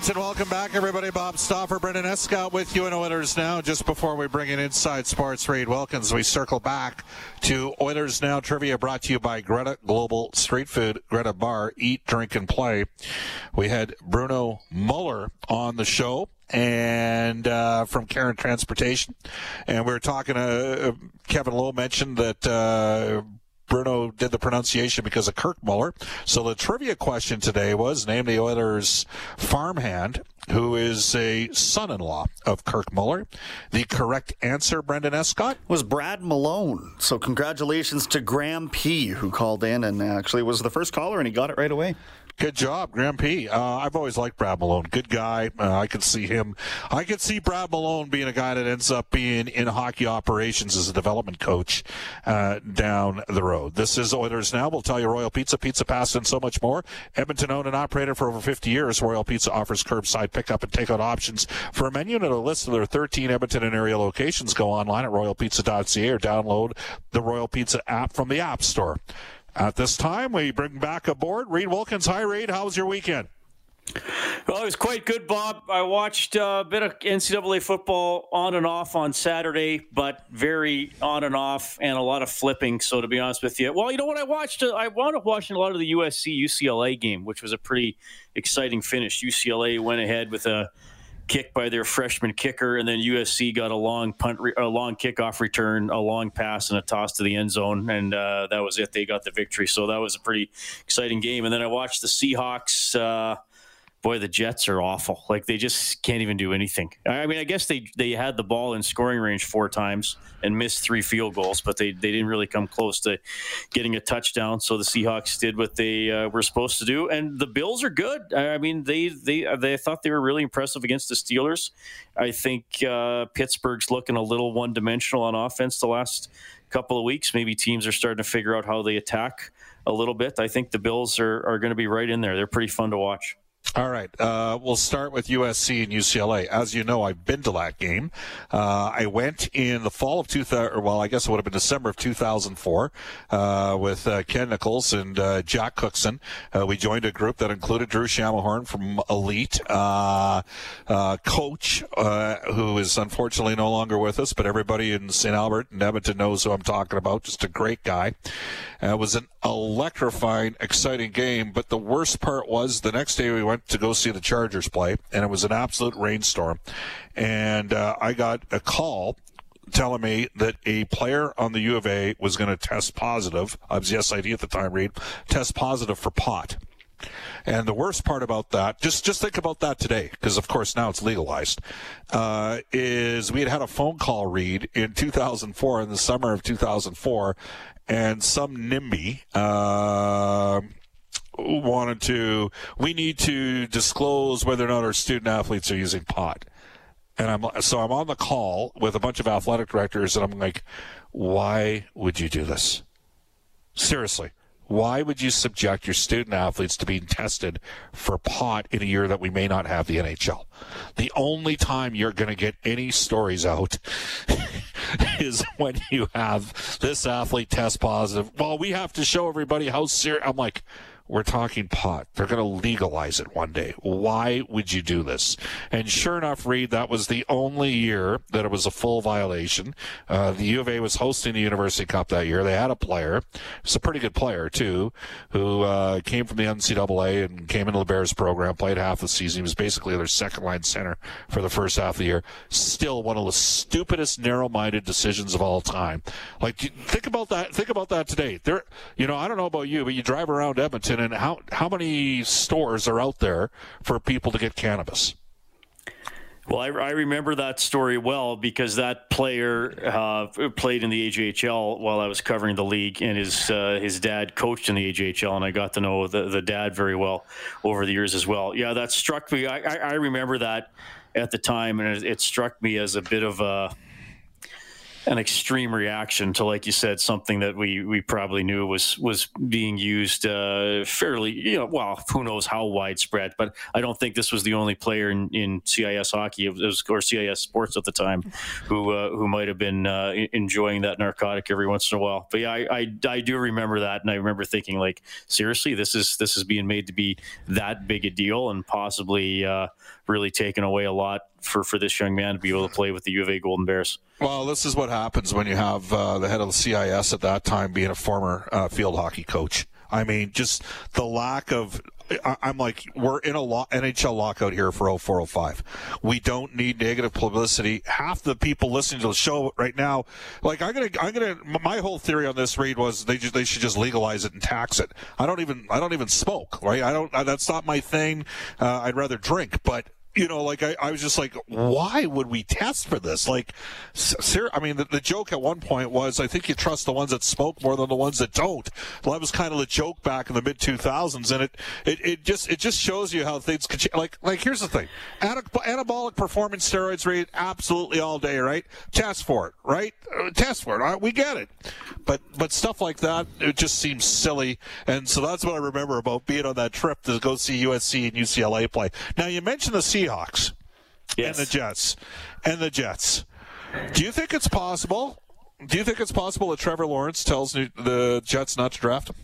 133 in Edmonton. Welcome back, everybody. Bob Stauffer, Brendan Escott with you in Oilers Now. Just before we bring in Inside Sports, Reid Wilkins, we circle back to Oilers Now trivia brought to you by Greta Global Street Food, Greta Bar, Eat, Drink, and Play. We had Bruno Muller on the show and uh, from Karen Transportation, and we were talking. Uh, Kevin Lowe mentioned that. Uh, Bruno did the pronunciation because of Kirk Muller. So the trivia question today was name the Oilers farmhand who is a son-in-law of Kirk Muller. The correct answer, Brendan Escott, was Brad Malone. So congratulations to Graham P, who called in and actually was the first caller, and he got it right away. Good job, Graham P. Uh, I've always liked Brad Malone. Good guy. Uh, I could see him. I could see Brad Malone being a guy that ends up being in hockey operations as a development coach uh, down the road. This is Oilers Now. We'll tell you Royal Pizza, Pizza Pasta, and so much more. Edmonton owned and operated for over 50 years. Royal Pizza offers curbside pickup and takeout options. For a menu and a list of their 13 Edmonton and area locations, go online at royalpizza.ca or download the Royal Pizza app from the App Store. At this time, we bring back aboard Reid Wilkins. Hi, Reid. How was your weekend? Well, it was quite good, Bob. I watched uh, a bit of NCAA football on and off on Saturday, but very on and off, and a lot of flipping. So, to be honest with you, well, you know what? I watched. Uh, I wound up watching a lot of the USC UCLA game, which was a pretty exciting finish. UCLA went ahead with a kick by their freshman kicker, and then USC got a long punt, a long kickoff return, a long pass, and a toss to the end zone, and uh, that was it. They got the victory, so that was a pretty exciting game. And then I watched the Seahawks. Uh, boy, the Jets are awful. Like they just can't even do anything. I mean, I guess they they had the ball in scoring range four times and missed three field goals, but they, they didn't really come close to getting a touchdown. So the Seahawks did what they uh, were supposed to do, and the Bills are good. I mean, they they they thought they were really impressive against the Steelers. I think uh, Pittsburgh's looking a little one dimensional on offense the last couple of weeks. Maybe teams are starting to figure out how they attack a little bit. I think the Bills are, are going to be right in there. They're pretty fun to watch. All right. Uh, we'll start with USC and UCLA. As you know, I've been to that game. Uh, I went in the fall of 2000, well, I guess it would have been December of 2004, uh, with uh, Ken Nichols and uh, Jack Cookson. Uh, we joined a group that included Drew Shamahorn from Elite, coach, who is unfortunately no longer with us, but everybody in St. Albert and Edmonton knows who I'm talking about. Just a great guy. it was an electrifying, exciting game, but the worst part was the next day we went to go see the Chargers play, and it was an absolute rainstorm. And uh, I got a call telling me that a player on the U of A was going to test positive. I was the SID at the time, Reid, test positive for pot. And the worst part about that, just just think about that today, because of course now it's legalized, uh, is we had had a phone call Reid in 2004, in the summer of 2004, and some NIMBY, uh, wanted to, we need to disclose whether or not our student athletes are using pot. And I'm so I'm on the call with a bunch of athletic directors, and I'm like, why would you do this? Seriously, why would you subject your student athletes to being tested for pot in a year that we may not have the NHL? The only time you're going to get any stories out is when you have this athlete test positive. Well, we have to show everybody how serious. I'm like, we're talking pot. They're going to legalize it one day. Why would you do this? And sure enough, Reid, that was the only year that it was a full violation. Uh, the U of A was hosting the University Cup that year. They had a player, it's a pretty good player too, who uh, came from the NCAA and came into the Bears program, played half the season. He was basically their second line center for the first half of the year. Still one of the stupidest, narrow-minded decisions of all time. Like, think about that. Think about that today. There, you know, I don't know about you, but you drive around Edmonton and how how many stores are out there for people to get cannabis? Well, I, I, remember that story well because that player uh, played in the AJHL while I was covering the league, and his uh, his dad coached in the AJHL, and I got to know the, the dad very well over the years as well. Yeah, that struck me. I, I, I remember that at the time, and it, it struck me as a bit of a an extreme reaction to, like you said, something that we we probably knew was was being used uh, fairly, you know, well, who knows how widespread. But I don't think this was the only player in, in CIS hockey was, or CIS sports at the time who uh, who might have been uh, enjoying that narcotic every once in a while. But yeah, I, I, I do remember that, and I remember thinking like, seriously, this is this is being made to be that big a deal, and possibly uh, really taken away a lot for for this young man to be able to play with the U of A Golden Bears. Well, this is what happens when you have uh, the head of the CIS at that time being a former uh, field hockey coach. I mean, just the lack of. I'm like, we're in a lo- NHL lockout here for 0405. We don't need negative publicity. Half the people listening to the show right now, like, I'm gonna, I'm gonna. My whole theory on this Reid was they just, they should just legalize it and tax it. I don't even, I don't even smoke, right? I don't. That's not my thing. Uh, I'd rather drink, but you know, like I, I was just like, why would we test for this? Like, ser- I mean, the, the, joke at one point was, I think you trust the ones that smoke more than the ones that don't. Well, that was kind of the joke back in the mid 2000s, and it, it, it just it just shows you how things could change. Like, like here's the thing: anabolic performance steroids rate absolutely all day, right? Test for it, right? Uh, test for it. Right? We get it, but but stuff like that, it just seems silly, and so that's what I remember about being on that trip to go see USC and UCLA play. Now you mentioned the Seahawks yes. and the Jets and the Jets. Do you think it's possible? Do you think it's possible that Trevor Lawrence tells the Jets not to draft him?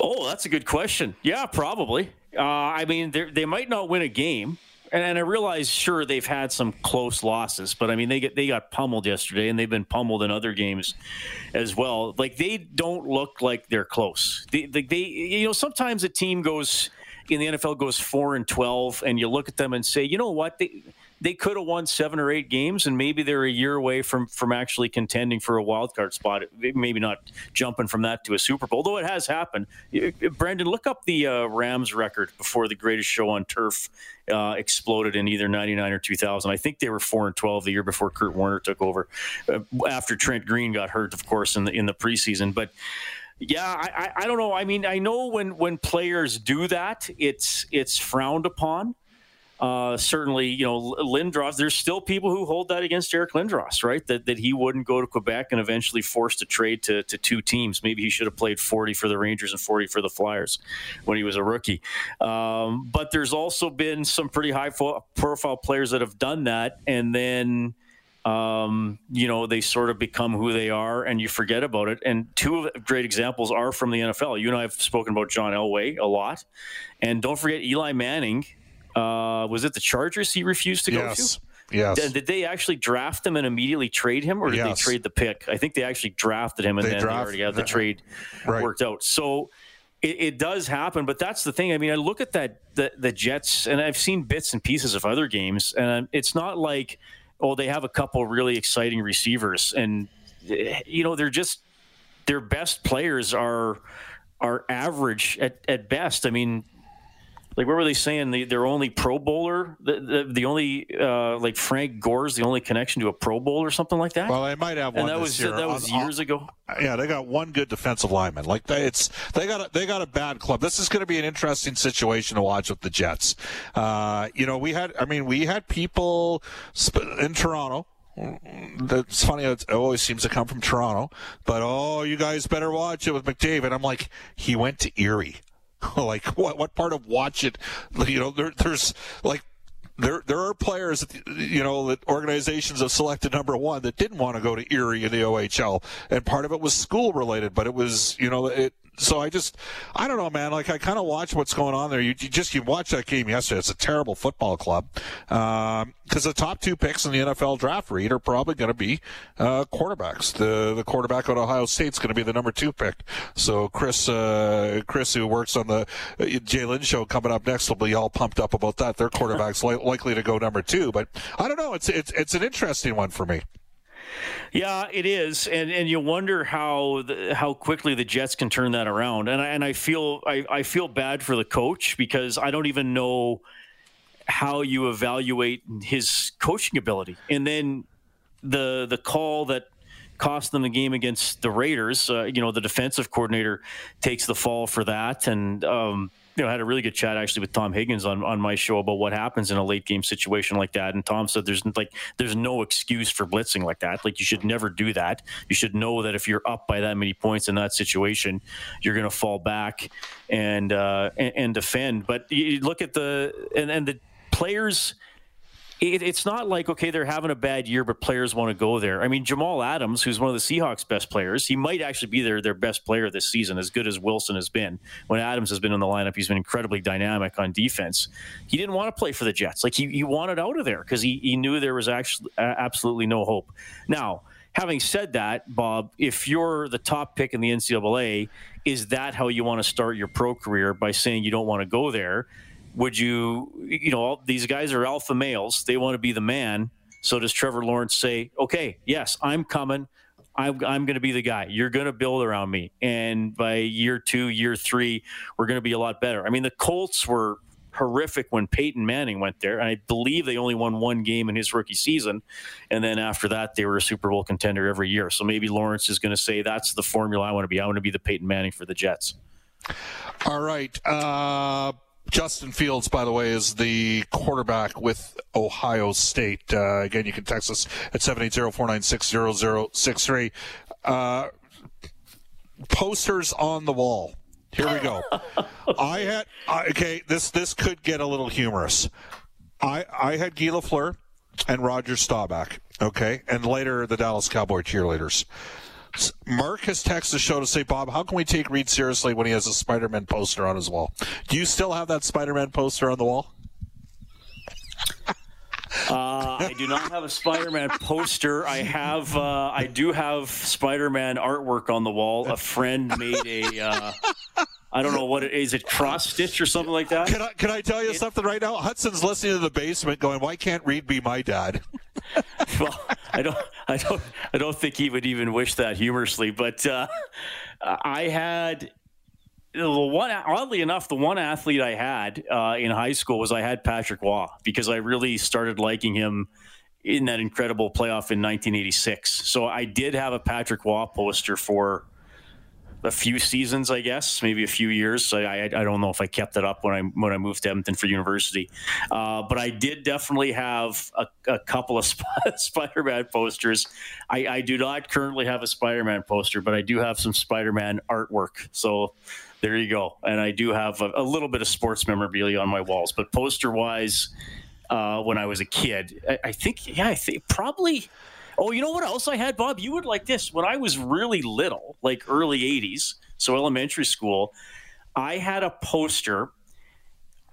Oh, that's a good question. Yeah, probably. Uh, I mean, they might not win a game, and, and, I realize, sure, they've had some close losses, but I mean, they get they got pummeled yesterday, and they've been pummeled in other games as well. Like they don't look like they're close. They, they, they you know, sometimes a team goes in the NFL goes four and twelve, and you look at them and say, you know what, they they could have won seven or eight games, and maybe they're a year away from from actually contending for a wild card spot. Maybe not jumping from that to a Super Bowl, though it has happened. Brendan, look up the uh, Rams record before the greatest show on turf uh, exploded in either '99 or 2000. I think they were four and 12 the year before Kurt Warner took over, uh, after Trent Green got hurt, of course, in the in the preseason, but. Yeah, I, I, I don't know. I mean, I know when when players do that, it's it's frowned upon. Uh, certainly, you know, Lindros, there's still people who hold that against Eric Lindros, right? That, that he wouldn't go to Quebec and eventually forced a trade to, to two teams. Maybe he should have played 40 for the Rangers and 40 for the Flyers when he was a rookie. Um, but there's also been some pretty high fo- profile players that have done that. And then, um, you know, they sort of become who they are and you forget about it. And two great examples are from the NFL. You and I have spoken about John Elway a lot. And don't forget Eli Manning. Uh, was it the Chargers he refused to yes. go to? Yes. Did, did, they actually draft him and immediately trade him, or did yes. they trade the pick? I think they actually drafted him and they then draft, they already had the trade right. worked out. So it, it, does happen, but that's the thing. I mean, I look at that the, the Jets, and I've seen bits and pieces of other games, and it's not like – oh, they have a couple really exciting receivers, and eh, you know they're just their best players are are average at, at best. I mean, like what were they saying? The, their only Pro Bowler, the the, the only uh, like Frank Gore's the only connection to a Pro Bowl or something like that. Well, they might have one. And that was year. that was years ago. Yeah, they got one good defensive lineman. Like they, it's they got a, they got a bad club. This is going to be an interesting situation to watch with the Jets. Uh, you know, we had I mean we had people in Toronto that's funny. It always seems to come from Toronto. But oh, you guys better watch it with McDavid. I'm like, he went to Erie. like what what part of watch it you know there, there's like there there are players you know that organizations have selected number one that didn't want to go to Erie in the OHL and part of it was school related but it was you know it so I just, I don't know, man. Like I kind of watch what's going on there. You, you, just you watch that game yesterday. It's a terrible football club because um, the top two picks in the NFL draft Reid are probably going to be uh, quarterbacks. The the quarterback at Ohio State's going to be the number two pick. So Chris, uh, Chris, who works on the uh, Jalen show coming up next, will be all pumped up about that. Their quarterback's li- likely to go number two, but I don't know. It's it's it's an interesting one for me. Yeah, it is, and and you wonder how the, how quickly the Jets can turn that around. And I, and I feel I, I feel bad for the coach because I don't even know how you evaluate his coaching ability. And then the the call that cost them the game against the Raiders, uh, you know, the defensive coordinator takes the fall for that. And, um, you know, had a really good chat actually with Tom Higgins on, on my show about what happens in a late game situation like that. And Tom said there's like there's no excuse for blitzing like that. Like you should never do that. You should know that if you're up by that many points in that situation, you're going to fall back and, uh, and and defend. But you look at the and and the players it, it's not like okay they're having a bad year but players want to go there. I mean jamal adams who's one of the seahawks best players he might actually be their, their best player this season as good as wilson has been. When adams has been in the lineup he's been incredibly dynamic on defense. He didn't want to play for the jets. Like he, he wanted out of there because he, he knew there was actually absolutely no hope. Now having said that bob if you're the top pick in the ncaa is that how you want to start your pro career by saying you don't want to go there would you, you know, these guys are alpha males. They want to be the man. So does Trevor Lawrence say, okay, yes, I'm coming. I'm, I'm going to be the guy. You're going to build around me. And by year two, year three, we're going to be a lot better. I mean, the Colts were horrific when Peyton Manning went there. And I believe they only won one game in his rookie season. And then after that, they were a Super Bowl contender every year. So maybe Lawrence is going to say, that's the formula I want to be. I want to be the Peyton Manning for the Jets. All right. Uh, Justin Fields, by the way, is the quarterback with Ohio State. Uh, again, you can text us at 780-496-0063. Uh, posters on the wall. Here we go. I had okay. This this could get a little humorous. I I had Guy Lafleur and Roger Staubach. Okay, and later the Dallas Cowboy cheerleaders. Mark has texted the show to say, Bob, how can we take Reid seriously when he has a Spider Man poster on his wall? Do you still have that Spider Man poster on the wall? Uh, I do not have a Spider-Man poster. I have, uh, I do have Spider-Man artwork on the wall. A friend made a, uh, I don't know what it is. It cross stitch or something like that. Can I can I tell you it, something right now? Hudson's listening to the basement, going, "Why can't Reid be my dad?" well, I don't, I don't, I don't think he would even wish that humorously. But uh, I had the one. Oddly enough, the one athlete I had uh, in high school was I had Patrick Roy because I really started liking him in that incredible playoff in 1986. So I did have a Patrick Roy poster for a few seasons, I guess, maybe a few years. I, I, I, don't know if I kept it up when I when I moved to Edmonton for university, uh, but I did definitely have a, a couple of Sp- Spider-Man posters. I, I, do not currently have a Spider-Man poster, but I do have some Spider-Man artwork. So there you go, and I do have a, a little bit of sports memorabilia on my walls. But poster-wise, uh, when I was a kid, I, I think yeah, I think probably Oh, you know what else I had, Bob? You would like this. When I was really little, like early 80s, so elementary school, I had a poster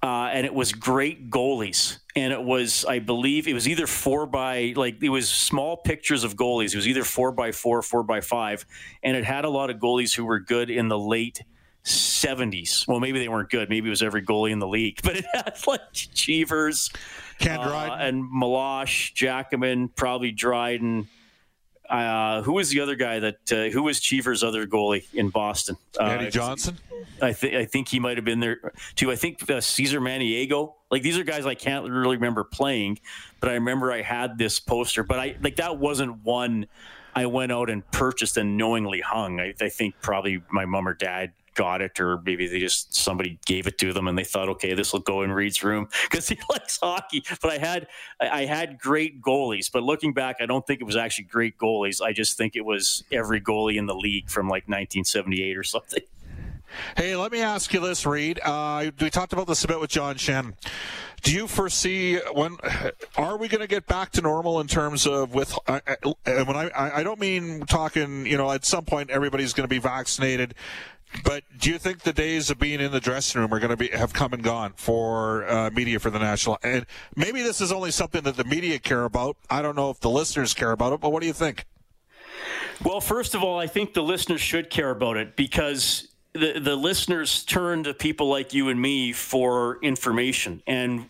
uh, and it was great goalies. And it was, I believe, it was either four by like it was small pictures of goalies. It was either four by four, four by five, and it had a lot of goalies who were good in the late 70s. Well, maybe they weren't good. Maybe it was every goalie in the league, but it had like Cheevers, uh, and Meloche, Jackman, probably Dryden. Uh, who was the other guy that? Uh, who was Cheever's other goalie in Boston? Uh, Eddie Johnston. I think I think he might have been there too. I think uh, Cesar Maniago. Like these are guys I can't really remember playing, but I remember I had this poster. But I like that wasn't one I went out and purchased and knowingly hung. I, I think probably my mom or dad got it, or maybe they just somebody gave it to them and they thought, okay, this will go in Reid's room because he likes hockey. But I had I had great goalies, but looking back, I don't think it was actually great goalies. I just think it was every goalie in the league from like 1978 or something. Hey, let me ask you this, Reid. Uh, we talked about this a bit with John Shen. Do you foresee when are we going to get back to normal in terms of with? Uh, when I I don't mean talking, you know, at some point everybody's going to be vaccinated. But do you think the days of being in the dressing room are going to be have come and gone for uh, media for the national? And maybe this is only something that the media care about. I don't know if the listeners care about it, but what do you think? Well, first of all, I think the listeners should care about it because the, the listeners turn to people like you and me for information, and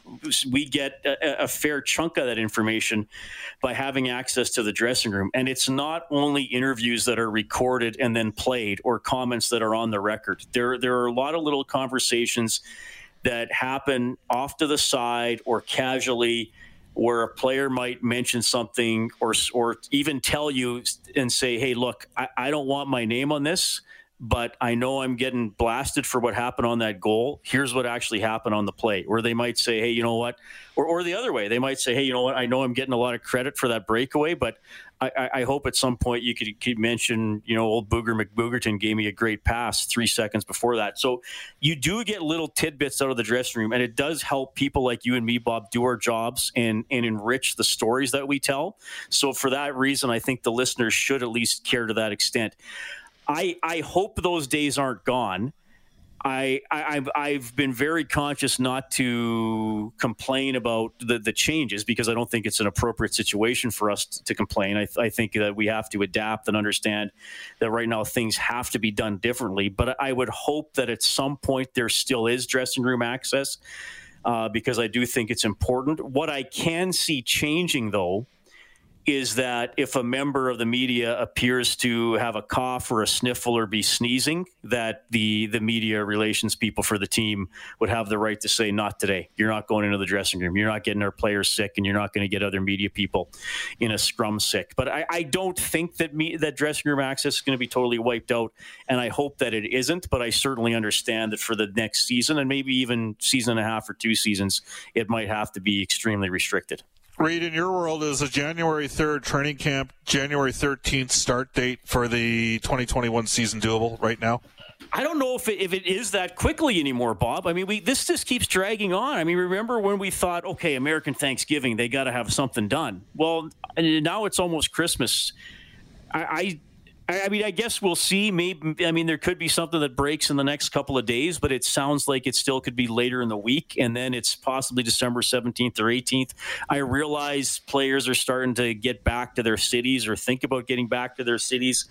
we get a, a, fair chunk of that information by having access to the dressing room. And it's not only interviews that are recorded and then played or comments that are on the record. There, there are a lot of little conversations that happen off to the side or casually where a player might mention something or or even tell you and say, "Hey, look, I, I don't want my name on this." But I know I'm getting blasted for what happened on that goal. Here's what actually happened on the play. Where they might say, hey, you know what? Or, or the other way, they might say, hey, you know what? I know I'm getting a lot of credit for that breakaway, but I, I hope at some point you could, could mention, you know, old Booger McBoogerton gave me a great pass three seconds before that. So you do get little tidbits out of the dressing room, and it does help people like you and me, Bob, do our jobs and, and enrich the stories that we tell. So for that reason, I think the listeners should at least care to that extent. I I hope those days aren't gone. I, I I've been very conscious not to complain about the, the changes because I don't think it's an appropriate situation for us to, to complain. I, I think that we have to adapt and understand that right now things have to be done differently. But I would hope that at some point there still is dressing room access uh, because I do think it's important. What I can see changing though is that if a member of the media appears to have a cough or a sniffle or be sneezing, that the the media relations people for the team would have the right to say, "Not today. You're not going into the dressing room. You're not getting our players sick, and you're not going to get other media people in a scrum sick." But I, I don't think that me that dressing room access is going to be totally wiped out, and I hope that it isn't. But I certainly understand that for the next season and maybe even season and a half or two seasons, it might have to be extremely restricted. Reid, in your world, is a January 3rd training camp, January 13th start date for the 2021 season doable right now? I don't know if it, if it is that quickly anymore, Bob. I mean, we this just keeps dragging on. I mean, remember when we thought, okay, American Thanksgiving, they got to have something done. Well, now it's almost Christmas. I, I I mean, I guess we'll see. Maybe I mean there could be something that breaks in the next couple of days, but it sounds like it still could be later in the week, and then it's possibly December seventeenth or eighteenth. I realize players are starting to get back to their cities or think about getting back to their cities.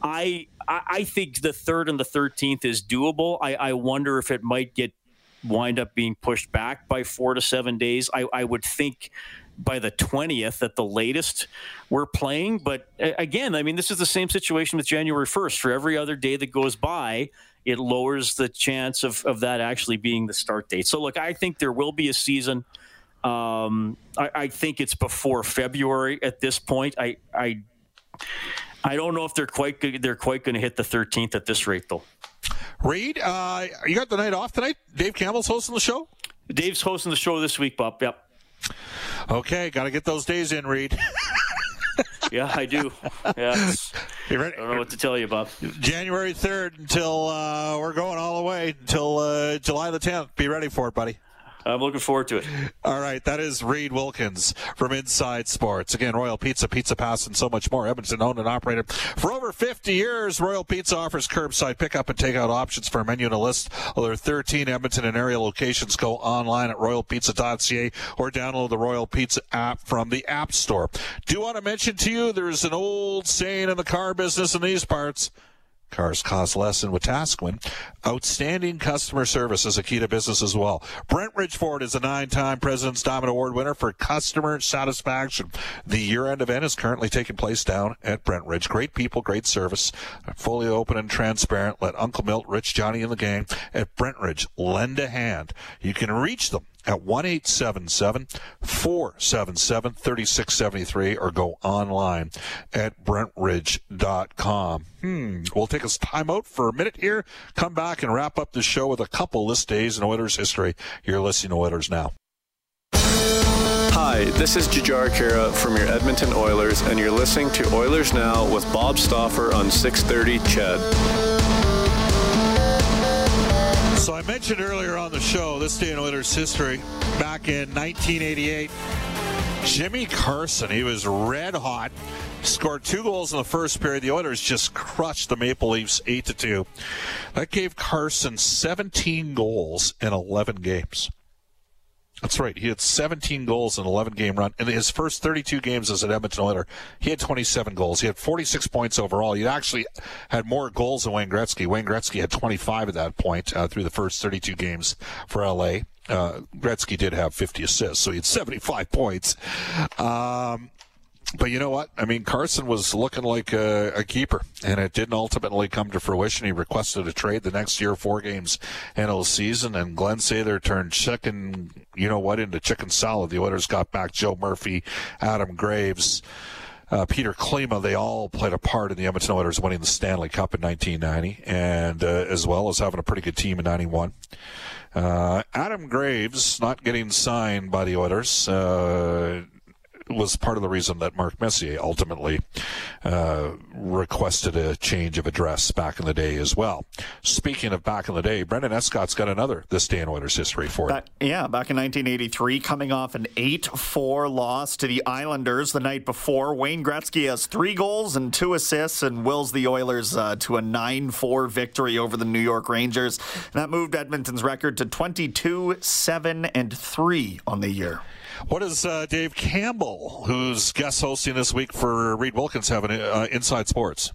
I I think the third and the thirteenth is doable. I, I wonder if it might get wind up being pushed back by four to seven days. I, I would think by the 20th at the latest we're playing. But again i mean this is the same situation with january 1st for every other day that goes by it lowers the chance of, of that actually being the start date. So look i think there will be a season. Um, I, I, think it's before february at this point. I i i don't know if they're quite they're quite going to hit the 13th at this rate though. Reid uh, you got the night off tonight? Dave campbell's hosting the show? Dave's hosting the show this week bob. Yep Okay, got to get those days in, Reid. yeah, I do. Yeah. Ready? I don't know what to tell you, Bob. January 3rd until uh, we're going all the way until uh, July the 10th. Be ready for it, buddy. I'm looking forward to it. All right, that is Reid Wilkins from Inside Sports. Again, Royal Pizza, Pizza Pass, and so much more. Edmonton owned and operated for over 50 years. Royal Pizza offers curbside pickup and takeout options for a menu and a list of their 13 Edmonton and area locations. Go online at royalpizza.ca or download the Royal Pizza app from the App Store. Do want to mention to you there's an old saying in the car business in these parts Cars cost less than Wetaskiwin. Outstanding customer service is a key to business as well. Brentridge Ford is a nine-time President's Diamond Award winner for customer satisfaction. The year-end event is currently taking place down at Brentridge. Great people, great service, fully open and transparent. Let Uncle Milt, Rich, Johnny, and the gang at Brentridge lend a hand. You can reach them at 1 877 477 3673 or go online at brentridge.com. Hmm. We'll take a time out for a minute here, come back and wrap up the show with a couple list days in Oilers history. You're listening to Oilers Now. Hi, this is Jujhar Khaira from your Edmonton Oilers, and you're listening to Oilers Now with Bob Stauffer on 630 CHED. So I mentioned earlier on the show, this day in Oilers history, back in 1988, Jimmy Carson, he was red hot, scored two goals in the first period. The Oilers just crushed the Maple Leafs 8 to 2. That gave Carson 17 goals in 11 games. That's right. He had 17 goals in 11 game run. In his first 32 games as an Edmonton Oiler, he had 27 goals. He had 46 points overall. He actually had more goals than Wayne Gretzky. Wayne Gretzky had 25 at that point uh, through the first 32 games for LA. Uh, Gretzky did have 50 assists, so he had 75 points. Um, but you know what? I mean, Carson was looking like a, a, keeper, and it didn't ultimately come to fruition. He requested a trade the next year, four games into the season, and Glen Sather turned chicken, you know what, into chicken salad. The Oilers got back Joe Murphy, Adam Graves. Uh, Petr Klima, they all played a part in the Edmonton Oilers winning the Stanley Cup in 1990, and uh, as well as having a pretty good team in 91. Uh, Adam Graves not getting signed by the Oilers uh, was part of the reason that Mark Messier ultimately uh, requested a change of address back in the day as well. Speaking of back in the day, Brendan Escott's got another this day in Oilers history for back, Yeah, back in 1983, coming off an 8-4 loss to the Islanders the night before, Wayne Gretzky has three goals and two assists and wills the Oilers uh, to a 9-4 victory over the New York Rangers. And that moved Edmonton's record to 22, 7, and 3 on the year. What does uh, Dave Campbell, who's guest hosting this week for Reid Wilkins, have in uh, Inside Sports?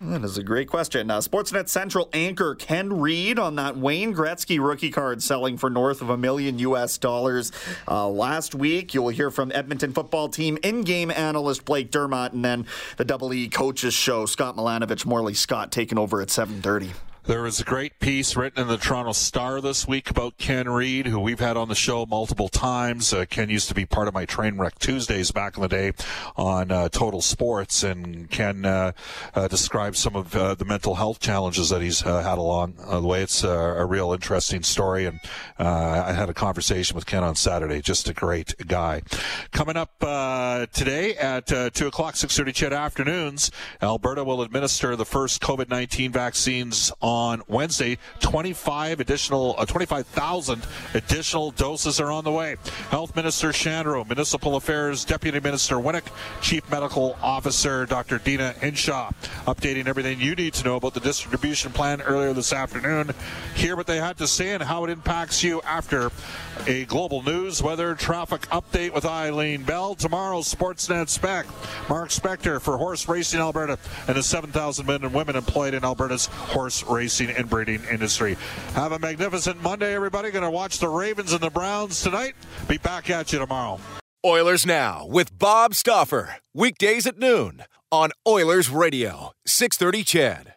That is a great question. Uh, Sportsnet Central anchor Ken Reid on that Wayne Gretzky rookie card selling for north of a million U.S. dollars uh, last week. You will hear from Edmonton football team in-game analyst Blake Dermott, and then the Double E coaches show Scott Milanovich, Morley Scott taking over at 7:30. There was a great piece written in the Toronto Star this week about Ken Reid, who we've had on the show multiple times. Uh, Ken used to be part of my Trainwreck Tuesdays back in the day on uh, Total Sports, and Ken uh, uh some of uh, the mental health challenges that he's uh, had along the way. It's a real interesting story, and I had a conversation with Ken on Saturday. Just a great guy. Coming up today at 2 o'clock, 6.30 CHED afternoons, Alberta will administer the first COVID-19 vaccines on on Wednesday. 25 additional, uh, 25,000 additional doses are on the way. Health Minister Shandro, Municipal Affairs Deputy Minister Wynnyk, Chief Medical Officer Dr. Deena Hinshaw, updating everything you need to know about the distribution plan earlier this afternoon. Hear what they had to say and how it impacts you after a global news weather traffic update with Eileen Bell. Tomorrow's Sportsnet Spec. Mark Spector for Horse Racing Alberta and the 7,000 men and women employed in Alberta's horse racing and breeding industry. Have a magnificent Monday, everybody. Going to watch the Ravens and the Browns tonight. Be back at you tomorrow. Oilers Now with Bob Stauffer. Weekdays at noon on Oilers Radio, 630 CHED.